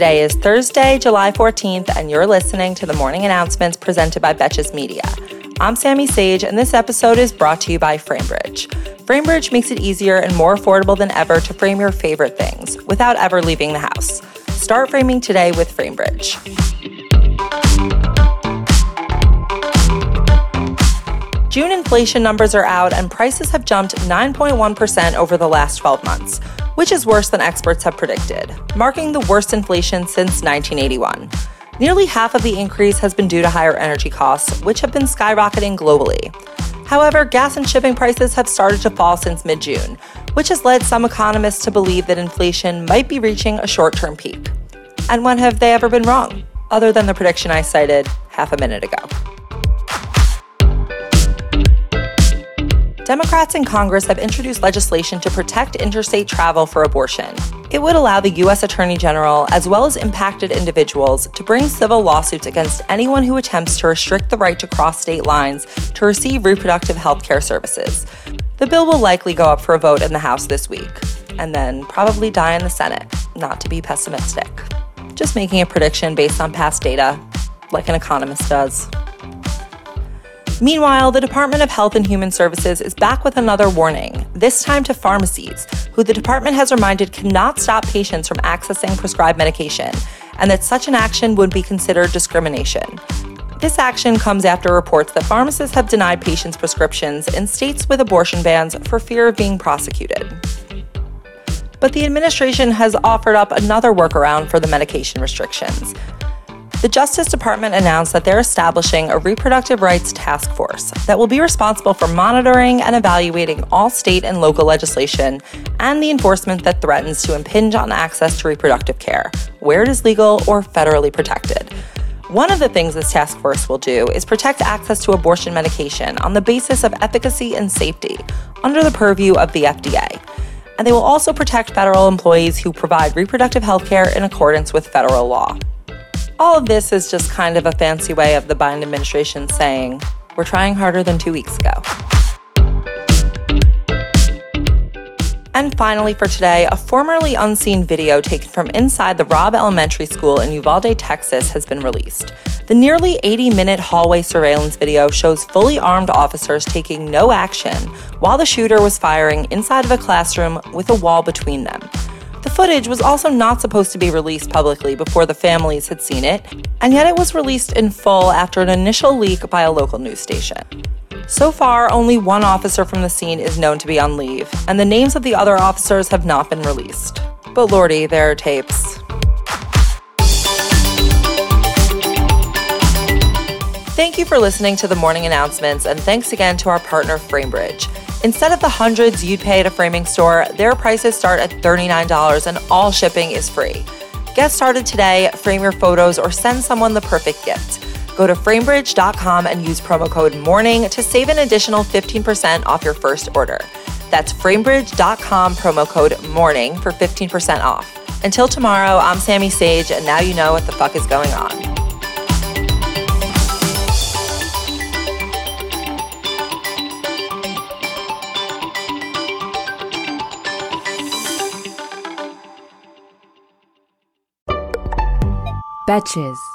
Today is Thursday, July 14th, and you're listening to the morning announcements presented by Betches Media. I'm Sammy Sage, and this episode is brought to you by Framebridge. Framebridge makes it easier and more affordable than ever to frame your favorite things without ever leaving the house. Start framing today with Framebridge. June inflation numbers are out, and prices have jumped 9.1% over the last 12 months, which is worse than experts have predicted, marking the worst inflation since 1981. Nearly half of the increase has been due to higher energy costs, which have been skyrocketing globally. However, gas and shipping prices have started to fall since mid June, which has led some economists to believe that inflation might be reaching a short term peak. And when have they ever been wrong, other than the prediction I cited half a minute ago? Democrats in Congress have introduced legislation to protect interstate travel for abortion. It would allow the U.S. Attorney General, as well as impacted individuals, to bring civil lawsuits against anyone who attempts to restrict the right to cross state lines to receive reproductive health care services. The bill will likely go up for a vote in the House this week, and then probably die in the Senate, not to be pessimistic. Just making a prediction based on past data, like an economist does. Meanwhile, the Department of Health and Human Services is back with another warning, this time to pharmacies, who the department has reminded cannot stop patients from accessing prescribed medication, and that such an action would be considered discrimination. This action comes after reports that pharmacists have denied patients prescriptions in states with abortion bans for fear of being prosecuted. But the administration has offered up another workaround for the medication restrictions the Justice Department announced that they're establishing a reproductive rights task force that will be responsible for monitoring and evaluating all state and local legislation and the enforcement that threatens to impinge on access to reproductive care, where it is legal or federally protected. One of the things this task force will do is protect access to abortion medication on the basis of efficacy and safety under the purview of the FDA. And they will also protect federal employees who provide reproductive health care in accordance with federal law. All of this is just kind of a fancy way of the Biden administration saying, we're trying harder than two weeks ago. And finally, for today, a formerly unseen video taken from inside the Robb Elementary School in Uvalde, Texas, has been released. The nearly 80 minute hallway surveillance video shows fully armed officers taking no action while the shooter was firing inside of a classroom with a wall between them. The footage was also not supposed to be released publicly before the families had seen it, and yet it was released in full after an initial leak by a local news station. So far, only one officer from the scene is known to be on leave, and the names of the other officers have not been released. But lordy, there are tapes. Thank you for listening to the morning announcements, and thanks again to our partner, Framebridge. Instead of the hundreds you'd pay at a framing store, their prices start at $39 and all shipping is free. Get started today, frame your photos, or send someone the perfect gift. Go to framebridge.com and use promo code MORNING to save an additional 15% off your first order. That's framebridge.com promo code MORNING for 15% off. Until tomorrow, I'm Sammy Sage, and now you know what the fuck is going on. Betches.